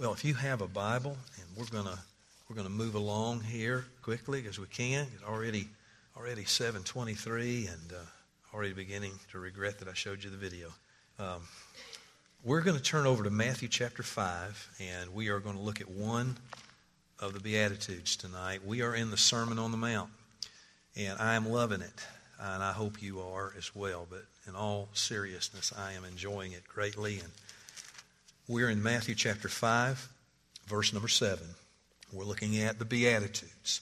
Well, if you have a Bible, and we're gonna we're gonna move along here quickly as we can. It's already already 7:23, and uh, already beginning to regret that I showed you the video. Um, we're going to turn over to Matthew chapter 5, and we are going to look at one of the Beatitudes tonight. We are in the Sermon on the Mount, and I am loving it, and I hope you are as well. But in all seriousness, I am enjoying it greatly. And we're in Matthew chapter 5, verse number 7. We're looking at the Beatitudes.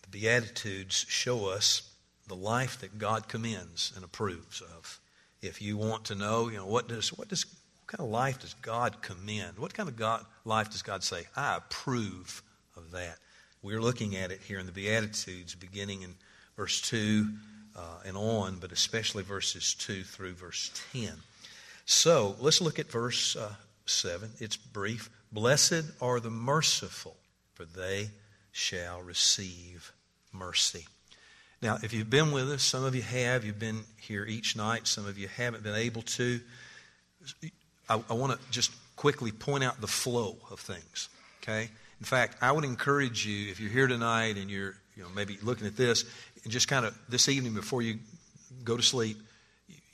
The Beatitudes show us the life that God commends and approves of. If you want to know, you know, what does what does what kind of life does God commend? What kind of God, life does God say, I approve of that? We're looking at it here in the Beatitudes, beginning in verse 2 uh, and on, but especially verses 2 through verse 10. So let's look at verse uh, 7. It's brief. Blessed are the merciful, for they shall receive mercy. Now, if you've been with us, some of you have, you've been here each night, some of you haven't been able to. I, I want to just quickly point out the flow of things. Okay? In fact, I would encourage you, if you're here tonight and you're you know, maybe looking at this, and just kind of this evening before you go to sleep,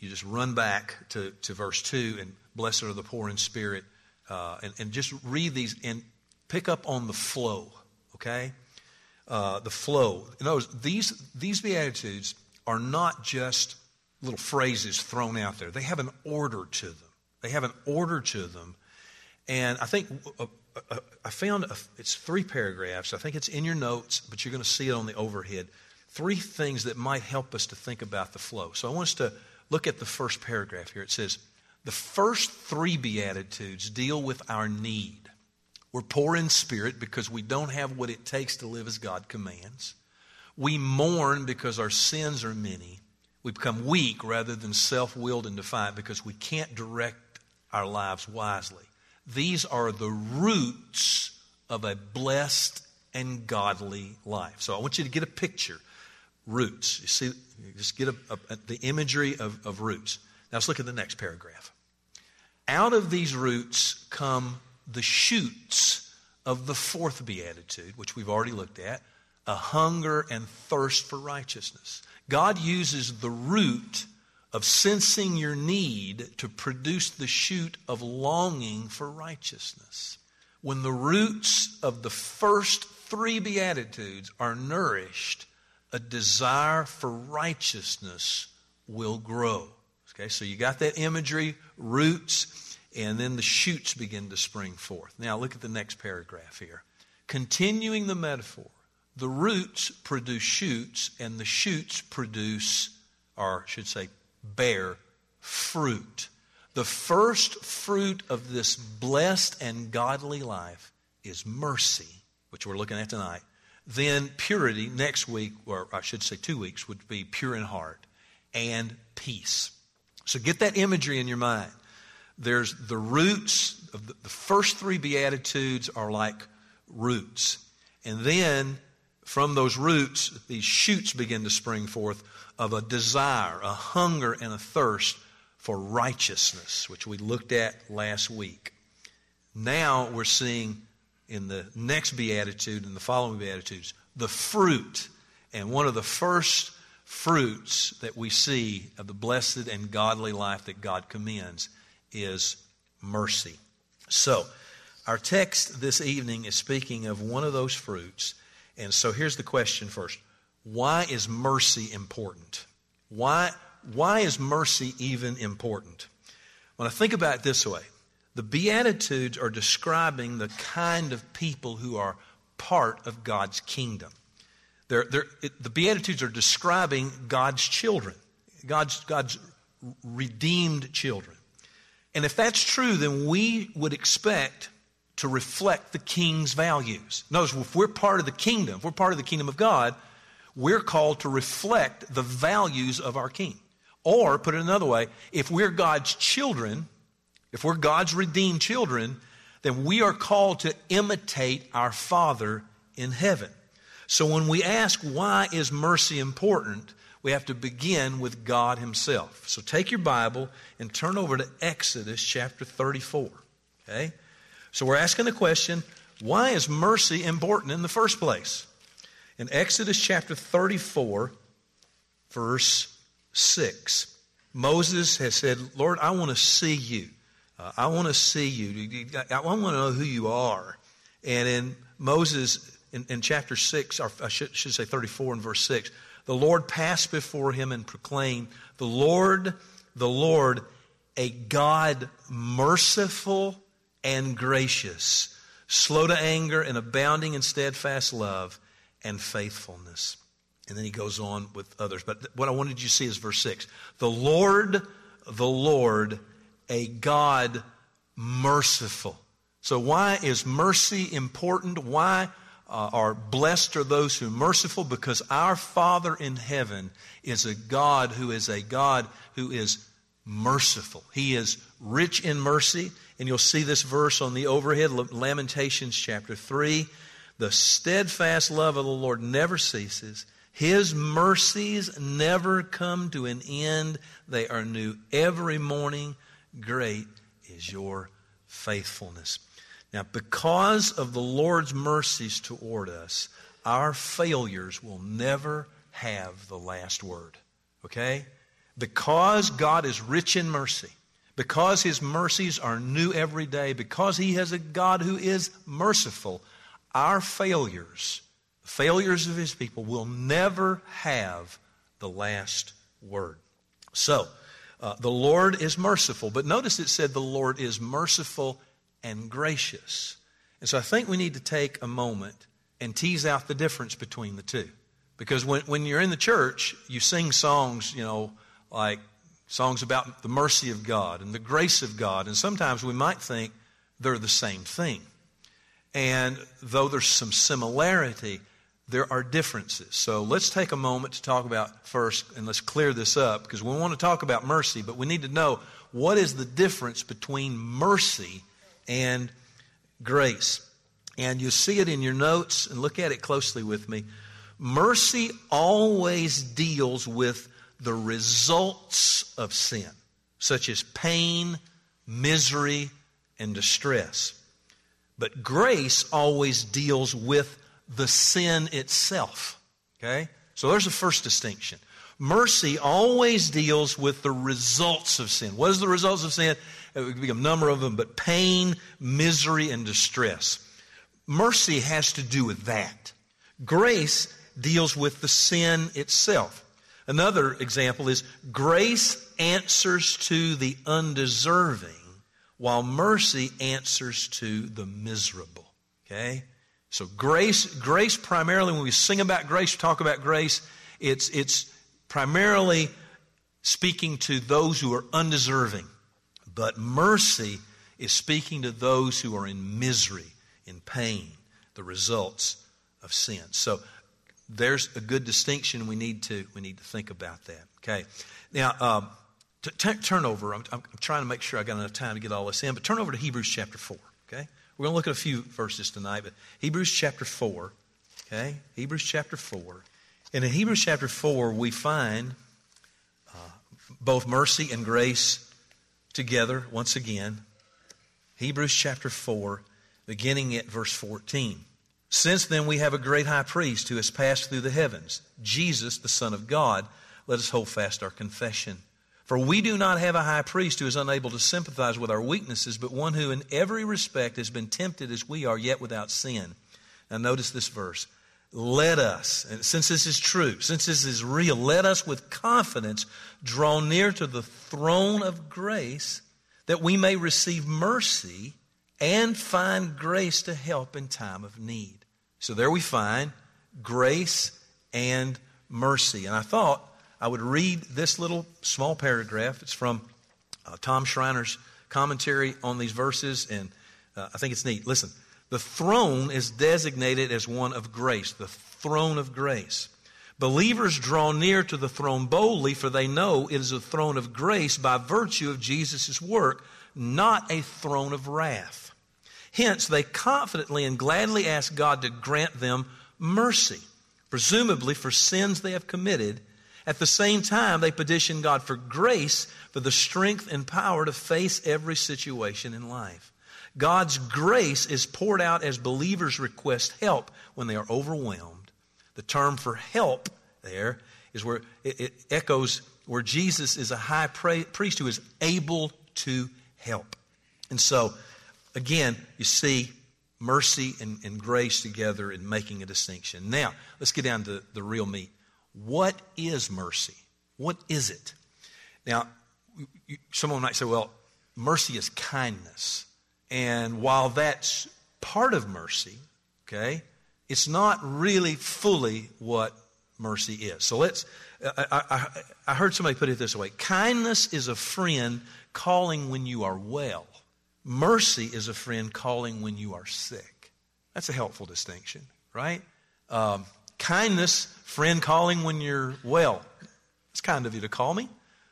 you just run back to, to verse 2 and blessed are the poor in spirit, uh, and, and just read these and pick up on the flow, okay? uh, the flow. In other words, these, these Beatitudes are not just little phrases thrown out there, they have an order to them. They have an order to them. And I think uh, uh, I found a, it's three paragraphs. I think it's in your notes, but you're going to see it on the overhead. Three things that might help us to think about the flow. So I want us to look at the first paragraph here. It says, The first three Beatitudes deal with our need. We're poor in spirit because we don't have what it takes to live as God commands. We mourn because our sins are many. We become weak rather than self willed and defiant because we can't direct our lives wisely. These are the roots of a blessed and godly life. So I want you to get a picture. Roots. You see, just get a, a, the imagery of, of roots. Now let's look at the next paragraph. Out of these roots come the shoots of the fourth beatitude, which we've already looked at a hunger and thirst for righteousness. God uses the root of sensing your need to produce the shoot of longing for righteousness. When the roots of the first three Beatitudes are nourished, a desire for righteousness will grow. Okay, so you got that imagery, roots and then the shoots begin to spring forth. Now, look at the next paragraph here. Continuing the metaphor, the roots produce shoots, and the shoots produce, or I should say, bear fruit. The first fruit of this blessed and godly life is mercy, which we're looking at tonight. Then purity, next week, or I should say two weeks, would be pure in heart, and peace. So get that imagery in your mind. There's the roots of the, the first three Beatitudes are like roots. And then from those roots, these shoots begin to spring forth of a desire, a hunger, and a thirst for righteousness, which we looked at last week. Now we're seeing in the next beatitude and the following beatitudes the fruit. And one of the first fruits that we see of the blessed and godly life that God commends is mercy. So, our text this evening is speaking of one of those fruits. And so here's the question first Why is mercy important? Why, why is mercy even important? When I think about it this way, the Beatitudes are describing the kind of people who are part of God's kingdom. They're, they're, it, the Beatitudes are describing God's children, God's, God's redeemed children. And if that's true, then we would expect to reflect the king's values. Notice, if we're part of the kingdom, if we're part of the kingdom of God, we're called to reflect the values of our king. Or, put it another way, if we're God's children, if we're God's redeemed children, then we are called to imitate our Father in heaven. So when we ask why is mercy important, we have to begin with God Himself. So take your Bible and turn over to Exodus chapter 34. Okay? So we're asking the question why is mercy important in the first place? In Exodus chapter 34, verse 6, Moses has said, Lord, I want to see you. Uh, I want to see you. I want to know who you are. And in Moses, in, in chapter 6, or I should, should say 34 and verse 6, the Lord passed before him and proclaimed, The Lord, the Lord, a God merciful and gracious, slow to anger and abounding in steadfast love and faithfulness. And then he goes on with others. But what I wanted you to see is verse 6. The Lord, the Lord, a God merciful. So, why is mercy important? Why uh, are blessed are those who are merciful? Because our Father in heaven is a God who is a God who is merciful. He is rich in mercy. And you'll see this verse on the overhead, Lamentations chapter 3. The steadfast love of the Lord never ceases. His mercies never come to an end. They are new every morning. Great is your faithfulness. Now, because of the Lord's mercies toward us, our failures will never have the last word. Okay? Because God is rich in mercy, because His mercies are new every day, because He has a God who is merciful, our failures, the failures of His people, will never have the last word. So, uh, the Lord is merciful, but notice it said the Lord is merciful and gracious. And so I think we need to take a moment and tease out the difference between the two. Because when, when you're in the church, you sing songs, you know, like songs about the mercy of God and the grace of God. And sometimes we might think they're the same thing. And though there's some similarity, there are differences. So let's take a moment to talk about first, and let's clear this up because we want to talk about mercy, but we need to know what is the difference between mercy and grace. And you see it in your notes, and look at it closely with me. Mercy always deals with the results of sin, such as pain, misery, and distress. But grace always deals with the sin itself. Okay? So there's the first distinction. Mercy always deals with the results of sin. What is the results of sin? It could be a number of them, but pain, misery, and distress. Mercy has to do with that. Grace deals with the sin itself. Another example is grace answers to the undeserving, while mercy answers to the miserable. Okay? So grace, grace primarily, when we sing about grace, talk about grace, it's, it's primarily speaking to those who are undeserving. But mercy is speaking to those who are in misery, in pain, the results of sin. So there's a good distinction we need to we need to think about that okay now um, t- t- turn over I'm, I'm, trying to make sure i got enough time to get all this in but turn over to hebrews chapter 4 okay we're going to look at a few verses tonight but hebrews chapter 4 okay hebrews chapter 4 and in hebrews chapter 4 we find uh, both mercy and grace together once again hebrews chapter 4 beginning at verse 14 since then, we have a great high priest who has passed through the heavens, Jesus, the Son of God. Let us hold fast our confession. For we do not have a high priest who is unable to sympathize with our weaknesses, but one who in every respect has been tempted as we are, yet without sin. Now, notice this verse. Let us, and since this is true, since this is real, let us with confidence draw near to the throne of grace that we may receive mercy and find grace to help in time of need. So there we find grace and mercy. And I thought I would read this little small paragraph. It's from uh, Tom Schreiner's commentary on these verses, and uh, I think it's neat. Listen, the throne is designated as one of grace, the throne of grace. Believers draw near to the throne boldly, for they know it is a throne of grace by virtue of Jesus' work, not a throne of wrath. Hence, they confidently and gladly ask God to grant them mercy, presumably for sins they have committed. At the same time, they petition God for grace, for the strength and power to face every situation in life. God's grace is poured out as believers request help when they are overwhelmed. The term for help there is where it, it echoes where Jesus is a high priest who is able to help. And so, again, you see mercy and, and grace together in making a distinction. Now, let's get down to the real meat. What is mercy? What is it? Now, someone might say, well, mercy is kindness. And while that's part of mercy, okay, it's not really fully what mercy is. So let's, I, I, I heard somebody put it this way kindness is a friend calling when you are well, mercy is a friend calling when you are sick. That's a helpful distinction, right? Um, kindness, friend calling when you're well. It's kind of you to call me.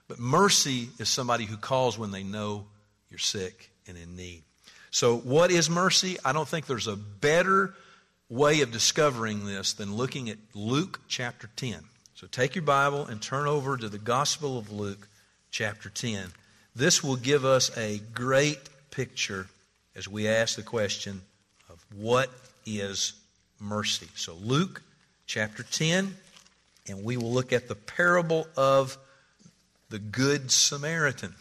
But mercy is somebody who calls when they know you're sick and in need. So, what is mercy? I don't think there's a better way of discovering this than looking at Luke chapter 10. So, take your Bible and turn over to the Gospel of Luke chapter 10. This will give us a great picture as we ask the question of what is mercy. So, Luke chapter 10, and we will look at the parable of the Good Samaritan.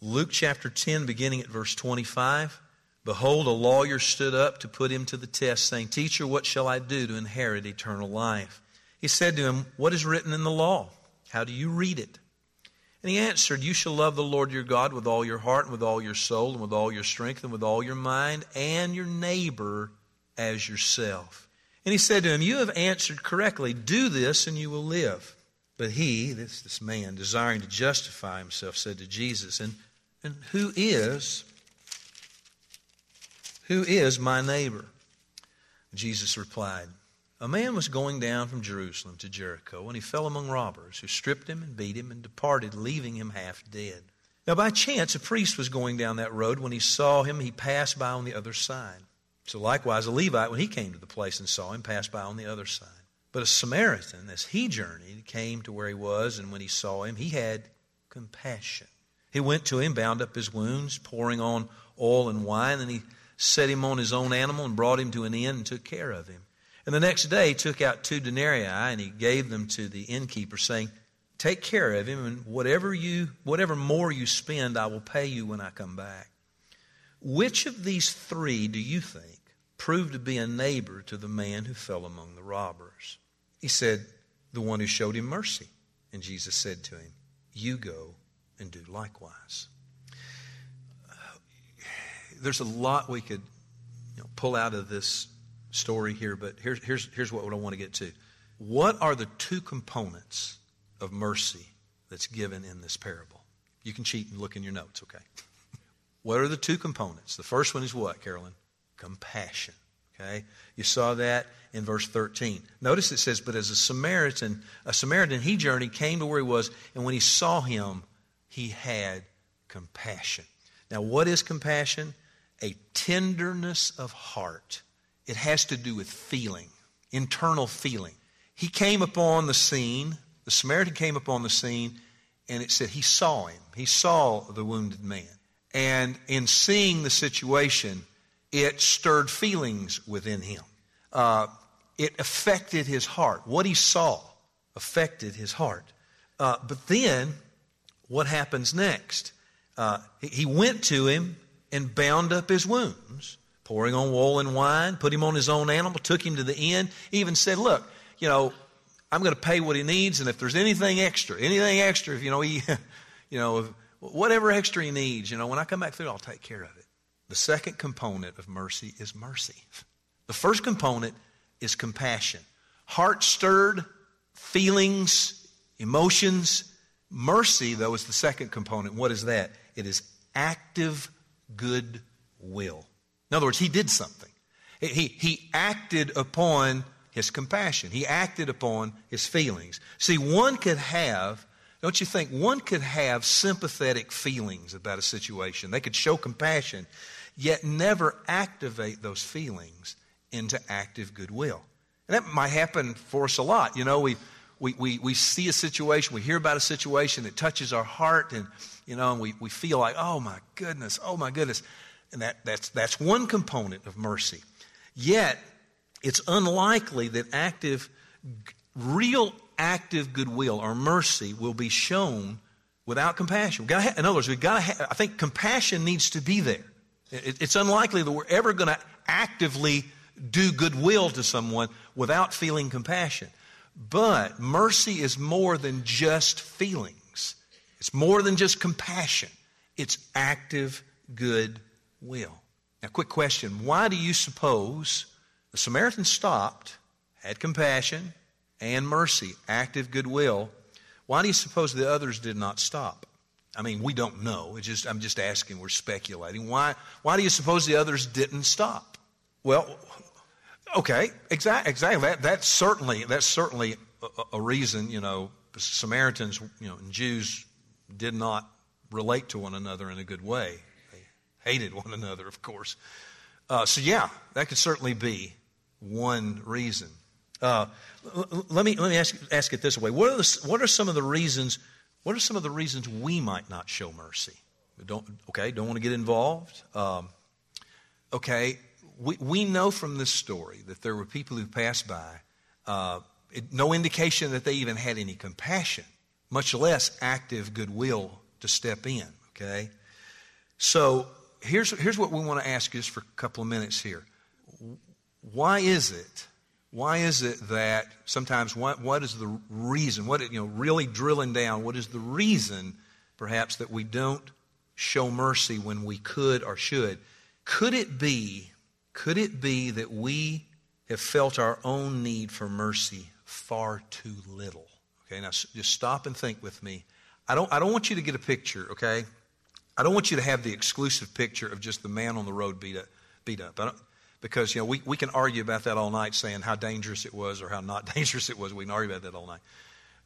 Luke chapter 10, beginning at verse 25. Behold, a lawyer stood up to put him to the test, saying, Teacher, what shall I do to inherit eternal life? He said to him, What is written in the law? How do you read it? And he answered, You shall love the Lord your God with all your heart, and with all your soul, and with all your strength, and with all your mind, and your neighbor as yourself. And he said to him, You have answered correctly. Do this, and you will live. But he, this, this man, desiring to justify himself, said to Jesus, And, and who is who is my neighbor? Jesus replied, A man was going down from Jerusalem to Jericho, and he fell among robbers, who stripped him and beat him and departed, leaving him half dead. Now, by chance, a priest was going down that road. When he saw him, he passed by on the other side. So, likewise, a Levite, when he came to the place and saw him, passed by on the other side. But a Samaritan, as he journeyed, came to where he was, and when he saw him, he had compassion. He went to him, bound up his wounds, pouring on oil and wine, and he set him on his own animal and brought him to an inn and took care of him. And the next day he took out two denarii and he gave them to the innkeeper, saying, Take care of him, and whatever you whatever more you spend, I will pay you when I come back. Which of these three do you think proved to be a neighbor to the man who fell among the robbers? He said, The one who showed him mercy. And Jesus said to him, You go and do likewise. There's a lot we could you know, pull out of this story here, but here's, here's, here's what I want to get to. What are the two components of mercy that's given in this parable? You can cheat and look in your notes, okay? what are the two components? The first one is what, Carolyn? Compassion. Okay? You saw that in verse 13. Notice it says, But as a Samaritan, a Samaritan, he journeyed, came to where he was, and when he saw him, he had compassion. Now, what is compassion? A tenderness of heart. It has to do with feeling, internal feeling. He came upon the scene, the Samaritan came upon the scene, and it said he saw him. He saw the wounded man. And in seeing the situation, it stirred feelings within him. Uh, it affected his heart. What he saw affected his heart. Uh, but then, what happens next? Uh, he went to him and bound up his wounds, pouring on wool and wine, put him on his own animal, took him to the inn, even said, Look, you know, I'm going to pay what he needs, and if there's anything extra, anything extra, if you know, he, you know, whatever extra he needs, you know, when I come back through, I'll take care of it. The second component of mercy is mercy. The first component is compassion. Heart stirred, feelings, emotions. Mercy, though, is the second component. What is that? It is active good will. In other words, he did something. He, he acted upon his compassion, he acted upon his feelings. See, one could have don't you think one could have sympathetic feelings about a situation? They could show compassion, yet never activate those feelings into active goodwill. And that might happen for us a lot. You know, we, we, we, we see a situation, we hear about a situation that touches our heart, and, you know, and we, we feel like, oh my goodness, oh my goodness. And that, that's, that's one component of mercy. Yet, it's unlikely that active, real active goodwill or mercy will be shown without compassion. Have, in other words, we've got to have, I think compassion needs to be there. It, it's unlikely that we're ever going to actively do goodwill to someone without feeling compassion. But mercy is more than just feelings. It's more than just compassion. It's active goodwill. Now, quick question. Why do you suppose the Samaritan stopped, had compassion and mercy, active goodwill? Why do you suppose the others did not stop? I mean, we don't know. It's just, I'm just asking, we're speculating. Why, why do you suppose the others didn't stop? Well, okay, exactly. exactly. That, that's certainly, that's certainly a, a reason, you know, Samaritans, you know, and Jews did not relate to one another in a good way. They hated one another, of course. Uh, so, yeah, that could certainly be one reason. Uh, let me let me ask ask it this way: What are the, what are some of the reasons? What are some of the reasons we might not show mercy? don't okay, don't want to get involved. Um, okay, we we know from this story that there were people who passed by, uh, it, no indication that they even had any compassion, much less active goodwill to step in. Okay, so here's here's what we want to ask you just for a couple of minutes here. Why is it? Why is it that sometimes what, what is the reason? What you know, really drilling down, what is the reason perhaps that we don't show mercy when we could or should? Could it be, could it be that we have felt our own need for mercy far too little? Okay, now just stop and think with me. I don't, I don't want you to get a picture, okay? I don't want you to have the exclusive picture of just the man on the road beat up. Beat up. Because, you know, we, we can argue about that all night saying how dangerous it was or how not dangerous it was. We can argue about that all night.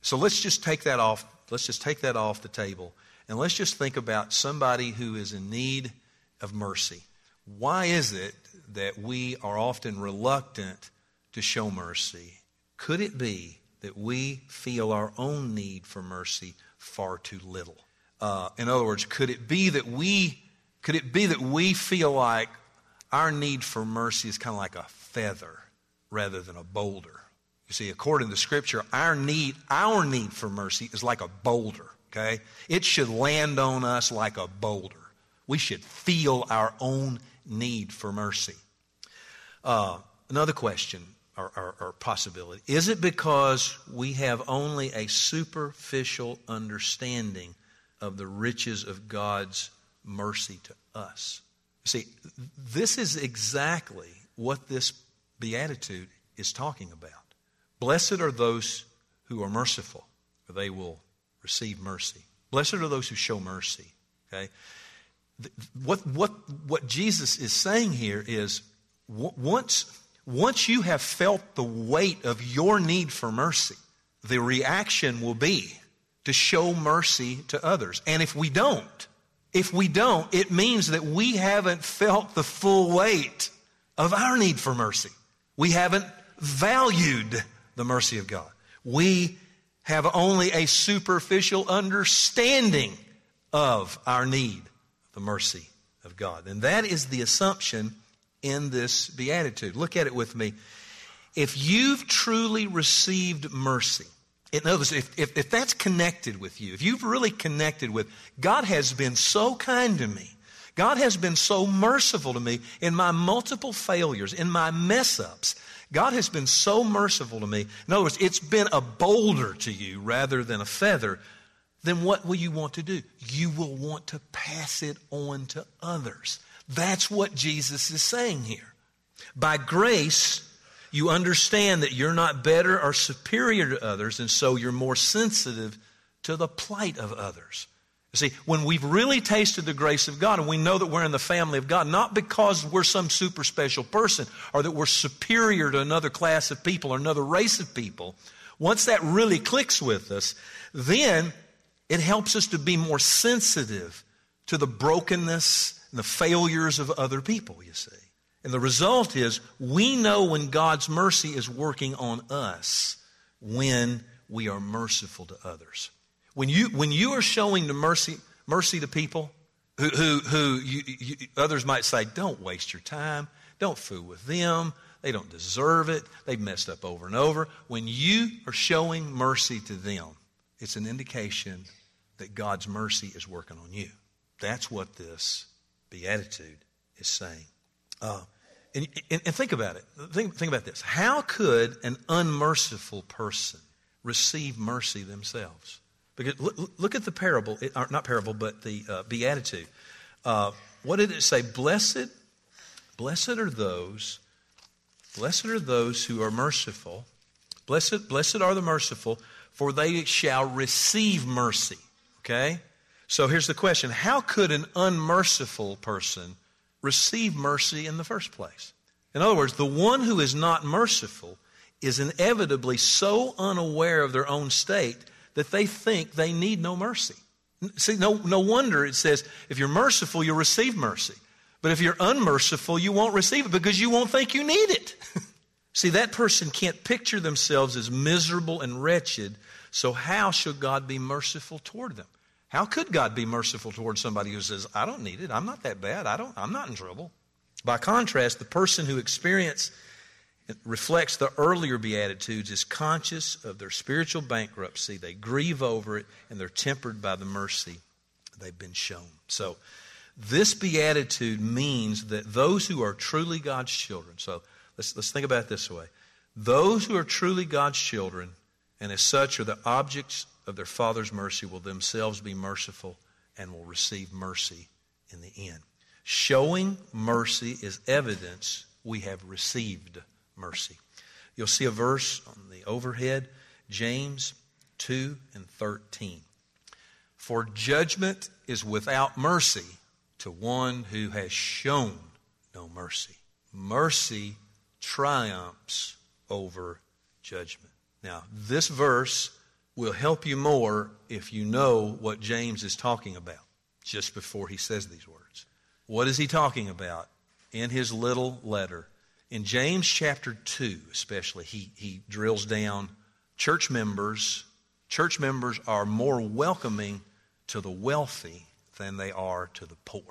So let's just take that off. Let's just take that off the table. And let's just think about somebody who is in need of mercy. Why is it that we are often reluctant to show mercy? Could it be that we feel our own need for mercy far too little? Uh, in other words, could it be that we could it be that we feel like our need for mercy is kind of like a feather rather than a boulder. You see, according to Scripture, our need, our need for mercy is like a boulder, okay? It should land on us like a boulder. We should feel our own need for mercy. Uh, another question or, or, or possibility is it because we have only a superficial understanding of the riches of God's mercy to us? See, this is exactly what this beatitude is talking about. Blessed are those who are merciful, for they will receive mercy. Blessed are those who show mercy. Okay? What, what, what Jesus is saying here is once, once you have felt the weight of your need for mercy, the reaction will be to show mercy to others. And if we don't, if we don't, it means that we haven't felt the full weight of our need for mercy. We haven't valued the mercy of God. We have only a superficial understanding of our need, the mercy of God. And that is the assumption in this beatitude. Look at it with me. If you've truly received mercy, in other words, if, if, if that's connected with you, if you've really connected with, God has been so kind to me. God has been so merciful to me in my multiple failures, in my mess ups. God has been so merciful to me. In other words, it's been a boulder to you rather than a feather. Then what will you want to do? You will want to pass it on to others. That's what Jesus is saying here. By grace, you understand that you're not better or superior to others, and so you're more sensitive to the plight of others. You see, when we've really tasted the grace of God and we know that we're in the family of God, not because we're some super special person or that we're superior to another class of people or another race of people, once that really clicks with us, then it helps us to be more sensitive to the brokenness and the failures of other people, you see. And the result is we know when God's mercy is working on us when we are merciful to others. When you, when you are showing the mercy, mercy to people, who, who, who you, you, others might say, don't waste your time, don't fool with them, they don't deserve it, they've messed up over and over. When you are showing mercy to them, it's an indication that God's mercy is working on you. That's what this beatitude is saying. Uh, and, and, and, think about it. Think, think about this. How could an unmerciful person receive mercy themselves? Because look, look at the parable, not parable, but the uh, beatitude. Uh, what did it say? Blessed, blessed are those, blessed are those who are merciful. Blessed, blessed are the merciful, for they shall receive mercy. Okay? So here's the question How could an unmerciful person receive mercy in the first place? In other words, the one who is not merciful is inevitably so unaware of their own state that they think they need no mercy. See, no, no wonder it says if you're merciful, you'll receive mercy. But if you're unmerciful, you won't receive it because you won't think you need it. See, that person can't picture themselves as miserable and wretched, so how should God be merciful toward them? How could God be merciful towards somebody who says, I don't need it, I'm not that bad, I don't, I'm not in trouble? By contrast, the person who experience reflects the earlier Beatitudes is conscious of their spiritual bankruptcy. They grieve over it, and they're tempered by the mercy they've been shown. So, this Beatitude means that those who are truly God's children, so let's, let's think about it this way those who are truly God's children, and as such are the objects of their Father's mercy will themselves be merciful and will receive mercy in the end. Showing mercy is evidence we have received mercy. You'll see a verse on the overhead, James 2 and 13. For judgment is without mercy to one who has shown no mercy. Mercy triumphs over judgment. Now, this verse will help you more if you know what James is talking about just before he says these words. What is he talking about in his little letter? In James chapter 2, especially, he, he drills down church members. Church members are more welcoming to the wealthy than they are to the poor.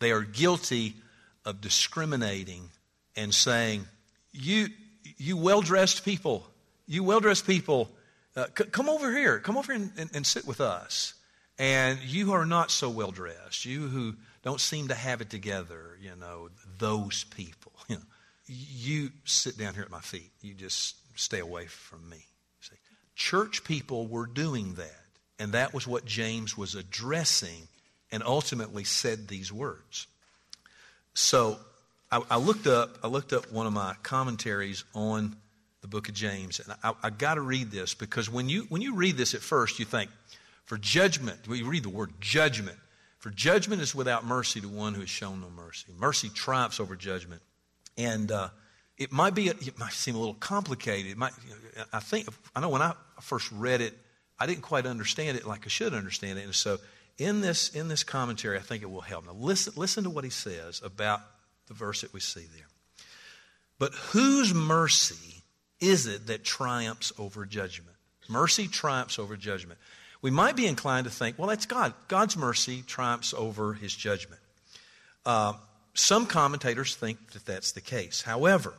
They are guilty of discriminating and saying, You, you well dressed people, you well dressed people, uh, c- come over here. Come over and, and, and sit with us. And you are not so well dressed. You who don't seem to have it together, you know, those people. You know, you sit down here at my feet. You just stay away from me. See? Church people were doing that. And that was what James was addressing and ultimately said these words. So I, I looked up I looked up one of my commentaries on the book of James. And I, I got to read this because when you, when you read this at first, you think, for judgment, we read the word judgment. For judgment is without mercy to one who has shown no mercy. Mercy triumphs over judgment. And uh, it might be, it might seem a little complicated. It might, I think, I know when I first read it, I didn't quite understand it like I should understand it. And so in this, in this commentary, I think it will help. Now listen, listen to what he says about the verse that we see there. But whose mercy is it that triumphs over judgment? Mercy triumphs over judgment. We might be inclined to think, well, that's God. God's mercy triumphs over his judgment. Uh, some commentators think that that's the case. However,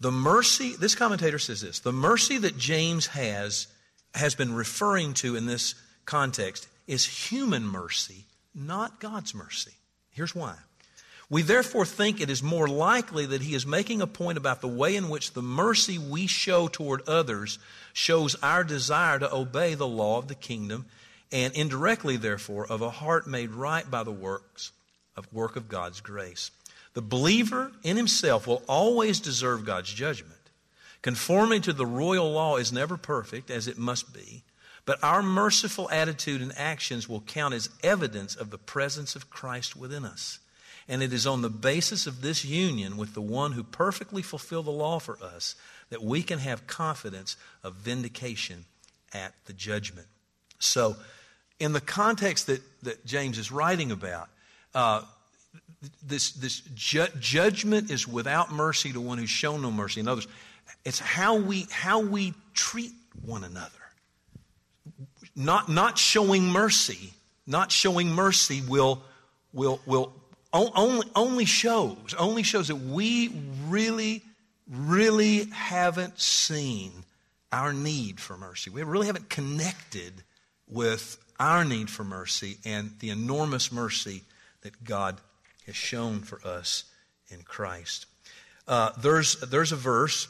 the mercy, this commentator says this the mercy that James has, has been referring to in this context is human mercy, not God's mercy. Here's why. We therefore think it is more likely that he is making a point about the way in which the mercy we show toward others shows our desire to obey the law of the kingdom, and indirectly, therefore, of a heart made right by the works of work of God's grace. The believer in himself will always deserve God's judgment. Conforming to the royal law is never perfect, as it must be, but our merciful attitude and actions will count as evidence of the presence of Christ within us. And it is on the basis of this union with the one who perfectly fulfilled the law for us that we can have confidence of vindication at the judgment. So, in the context that, that James is writing about, uh, this, this ju- judgment is without mercy to one who's shown no mercy. In others, it's how we, how we treat one another. Not, not showing mercy, not showing mercy will will, will only, only shows, only shows that we really, really haven't seen our need for mercy. We really haven't connected with our need for mercy and the enormous mercy that God has shown for us in Christ. Uh, there's, there's a verse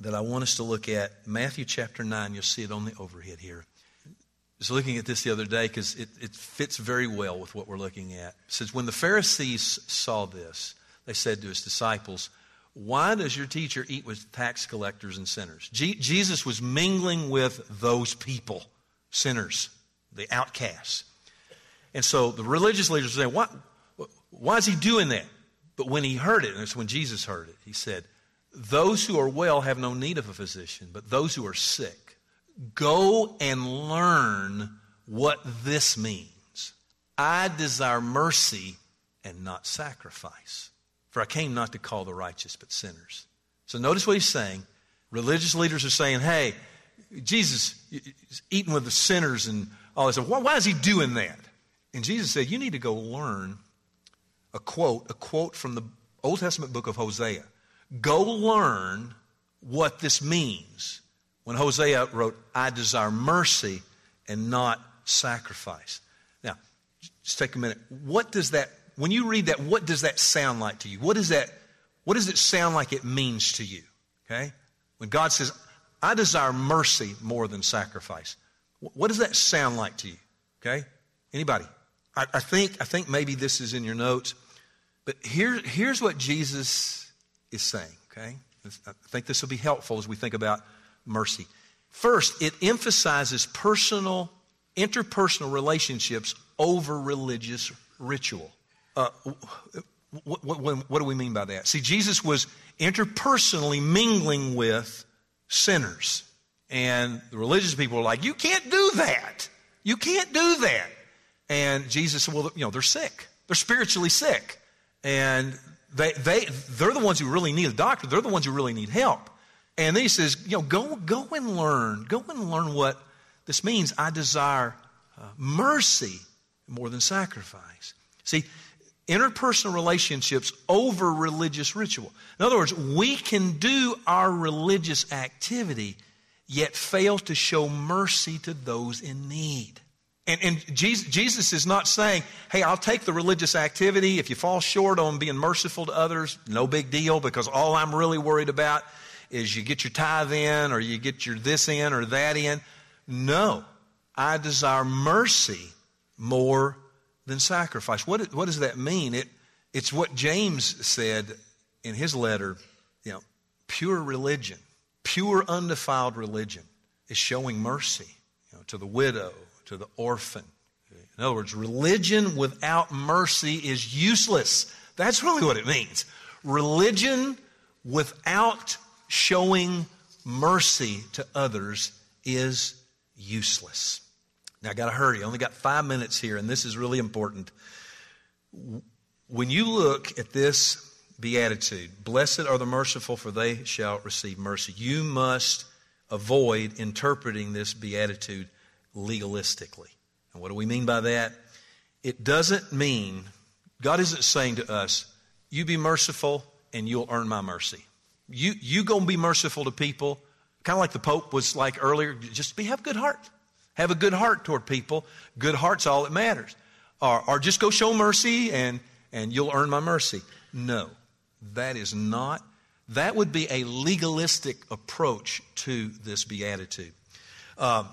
that I want us to look at, Matthew chapter 9. You'll see it on the overhead here. Was looking at this the other day because it, it fits very well with what we're looking at. It says, When the Pharisees saw this, they said to his disciples, Why does your teacher eat with tax collectors and sinners? Jesus was mingling with those people, sinners, the outcasts. And so the religious leaders were saying, Why, why is he doing that? But when he heard it, and it's when Jesus heard it, he said, Those who are well have no need of a physician, but those who are sick. Go and learn what this means. I desire mercy and not sacrifice. For I came not to call the righteous, but sinners. So notice what he's saying. Religious leaders are saying, hey, Jesus is eating with the sinners and all this. Why, why is he doing that? And Jesus said, you need to go learn a quote, a quote from the Old Testament book of Hosea. Go learn what this means when Hosea wrote, I desire mercy and not sacrifice. Now, just take a minute. What does that, when you read that, what does that sound like to you? What, is that, what does it sound like it means to you? Okay? When God says, I desire mercy more than sacrifice. What does that sound like to you? Okay? Anybody? I, I, think, I think maybe this is in your notes, but here, here's what Jesus is saying, okay? I think this will be helpful as we think about mercy. First, it emphasizes personal, interpersonal relationships over religious ritual. Uh, what, what, what, do we mean by that? See, Jesus was interpersonally mingling with sinners. And the religious people were like, You can't do that. You can't do that. And Jesus said, Well, you know, they're sick. They're spiritually sick. And they, they, they're the ones who really need a doctor. They're the ones who really need help. And then he says, you know, go, go and learn. Go and learn what this means. I desire uh, mercy more than sacrifice. See, interpersonal relationships over religious ritual. In other words, we can do our religious activity, yet fail to show mercy to those in need. And, and Jesus, Jesus, is not saying, hey, I'll take the religious activity. If you fall short on being merciful to others, no big deal, because all I'm really worried about is you get your tithe in or you get your this in or that in. No, I desire mercy more than sacrifice. What, what does that mean? It, it's what James said in his letter, you know, pure religion, pure undefiled religion is showing mercy you know, to the widow, to the orphan. In other words, religion without mercy is useless. That's really what it means. Religion without showing mercy to others is useless. Now, I got to hurry. I only got five minutes here, and this is really important. When you look at this beatitude, blessed are the merciful, for they shall receive mercy, you must avoid interpreting this beatitude legalistically. And what do we mean by that? It doesn't mean, God isn't saying to us, you be merciful and you'll earn my mercy. You, you gonna be merciful to people, kind of like the Pope was like earlier, just be, have a good heart. Have a good heart toward people. Good heart's all that matters. Or, or just go show mercy and, and you'll earn my mercy. No, that is not, that would be a legalistic approach to this beatitude. Uh,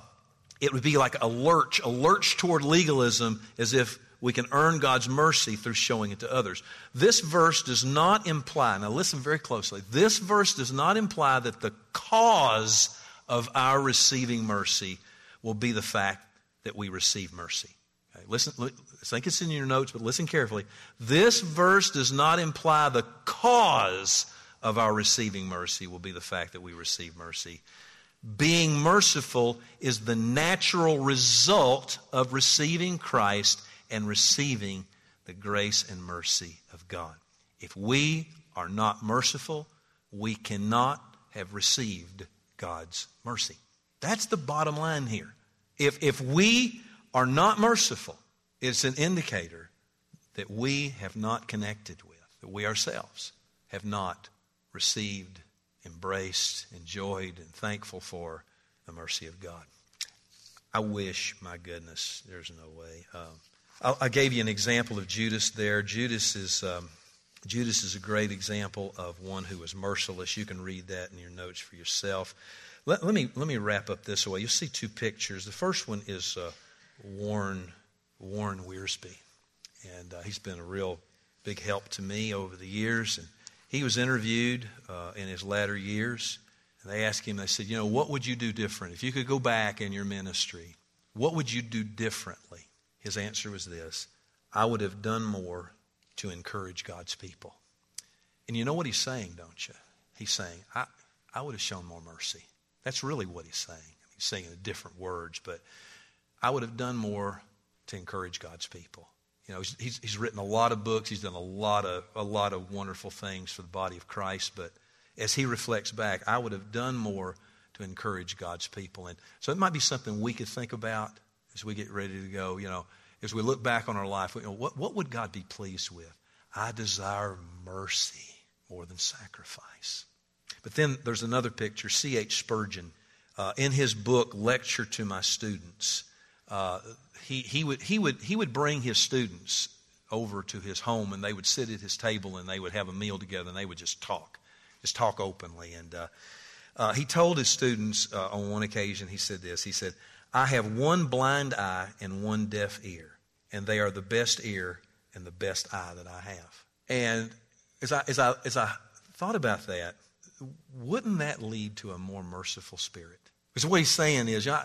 it would be like a lurch, a lurch toward legalism as if we can earn God's mercy through showing it to others. This verse does not imply, now listen very closely, this verse does not imply that the cause of our receiving mercy will be the fact that we receive mercy. Okay, listen, I think it's in your notes, but listen carefully. This verse does not imply the cause of our receiving mercy will be the fact that we receive mercy. Being merciful is the natural result of receiving Christ and receiving the grace and mercy of God. If we are not merciful, we cannot have received God's mercy. That's the bottom line here. If, if we are not merciful, it's an indicator that we have not connected with, that we ourselves have not received, embraced, enjoyed, and thankful for the mercy of God. I wish, my goodness, there's no way. Um, I, gave you an example of Judas there. Judas is. Um, Judas is a great example of one who was merciless. You can read that in your notes for yourself. Let, let me, let me wrap up this way. You'll see two pictures. The first one is uh, Warren, Warren Wiersbe. And uh, he's been a real big help to me over the years. And he was interviewed uh, in his latter years. And they asked him, they said, You know, what would you do different? If you could go back in your ministry, what would you do differently? His answer was this I would have done more to encourage God's people. And you know what he's saying, don't you? He's saying, I, I would have shown more mercy. That's really what he's saying. He's saying in different words, but I would have done more to encourage God's people. You know, he's, he's written a lot of books. He's done a lot of, a lot of wonderful things for the body of Christ. But as he reflects back, I would have done more to encourage God's people. And so it might be something we could think about as we get ready to go. You know, as we look back on our life, you know, what, what would God be pleased with? I desire mercy more than sacrifice. But then there's another picture. C.H. Spurgeon, uh, in his book, Lecture to My Students, uh, he, he, would, he, would, he would bring his students over to his home and they would sit at his table and they would have a meal together and they would just talk, just talk openly. And uh, uh he told his students uh, on one occasion, he said this He said, I have one blind eye and one deaf ear, and they are the best ear and the best eye that I have. And as I, as I, as I thought about that, wouldn't that lead to a more merciful spirit? Because what he's saying is, you know,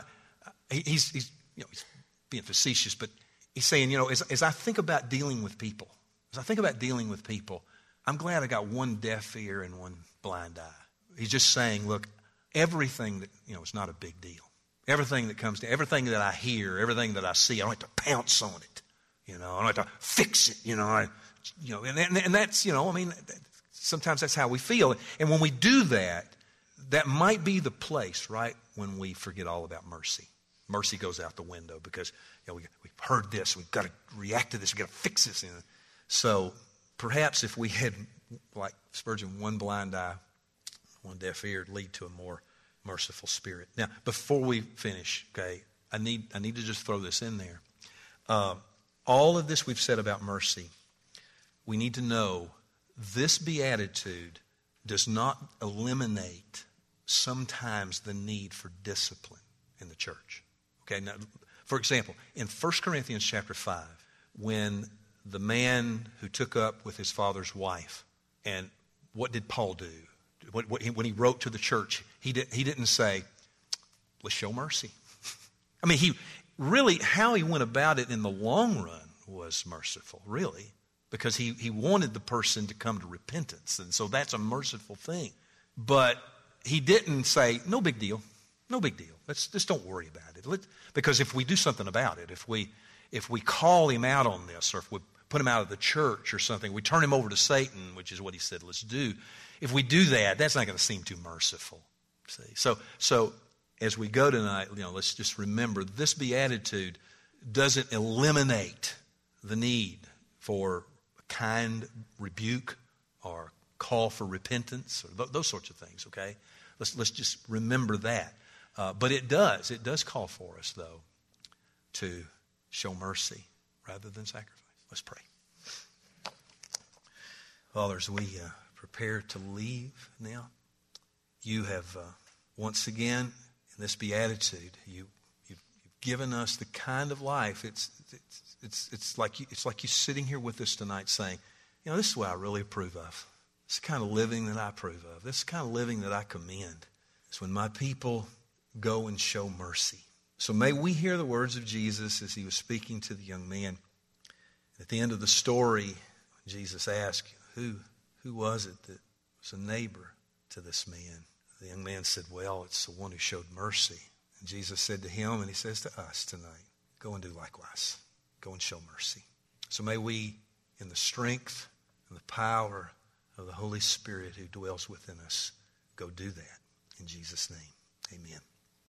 he's, he's, you know, he's being facetious, but he's saying, you know, as, as I think about dealing with people, as I think about dealing with people, I'm glad I got one deaf ear and one blind eye. He's just saying, look, everything that, you know, it's not a big deal. Everything that comes to, everything that I hear, everything that I see, I don't have to pounce on it. You know, I don't have to fix it. You know, I, you know, and, and, and that's, you know, I mean, sometimes that's how we feel. And when we do that, that might be the place, right, when we forget all about mercy. Mercy goes out the window because you know, we, we've heard this, we've got to react to this, we've got to fix this. So perhaps if we had, like Spurgeon, one blind eye, one deaf ear, lead to a more merciful spirit. Now, before we finish, okay, I need, I need to just throw this in there. Uh, all of this we've said about mercy, we need to know this beatitude does not eliminate sometimes the need for discipline in the church. Okay, now, for example, in 1 Corinthians chapter 5, when the man who took up with his father's wife, and what did Paul do? When he wrote to the church, he, did, he didn't say, let's show mercy. I mean, he really, how he went about it in the long run was merciful, really because he, he wanted the person to come to repentance. And so that's a merciful thing. But he didn't say, no big deal. No big deal. Let's just don't worry about it. Let, because if we do something about it, if we, if we call him out on this, or if we put him out of the church or something, we turn him over to Satan, which is what he said, let's do. If we do that, that's not going to seem too merciful. See? So, so as we go tonight, you know, let's just remember this beatitude doesn't eliminate the need for kind rebuke or call for repentance or th- those sorts of things, okay? Let's, let's just remember that. Uh, but it does, it does call for us, though, to show mercy rather than sacrifice. Let's pray. Father, as we uh, prepare to leave now, you have uh, once again, in this beatitude, you, you've, you've given us the kind of life. It's, it's, it's, it's, like you, it's like you sitting here with us tonight saying, you know, this is what I really approve of. This kind of living that I approve of. This kind of living that I commend. It's when my people go and show mercy. So may we hear the words of Jesus as he was speaking to the young man. At the end of the story, Jesus asked, Who, who was it that was a neighbor to this man? The young man said, Well, it's the one who showed mercy. And Jesus said to him, and he says to us tonight, Go and do likewise. Go and show mercy. So may we, in the strength and the power of the Holy Spirit who dwells within us, go do that. In Jesus' name, amen.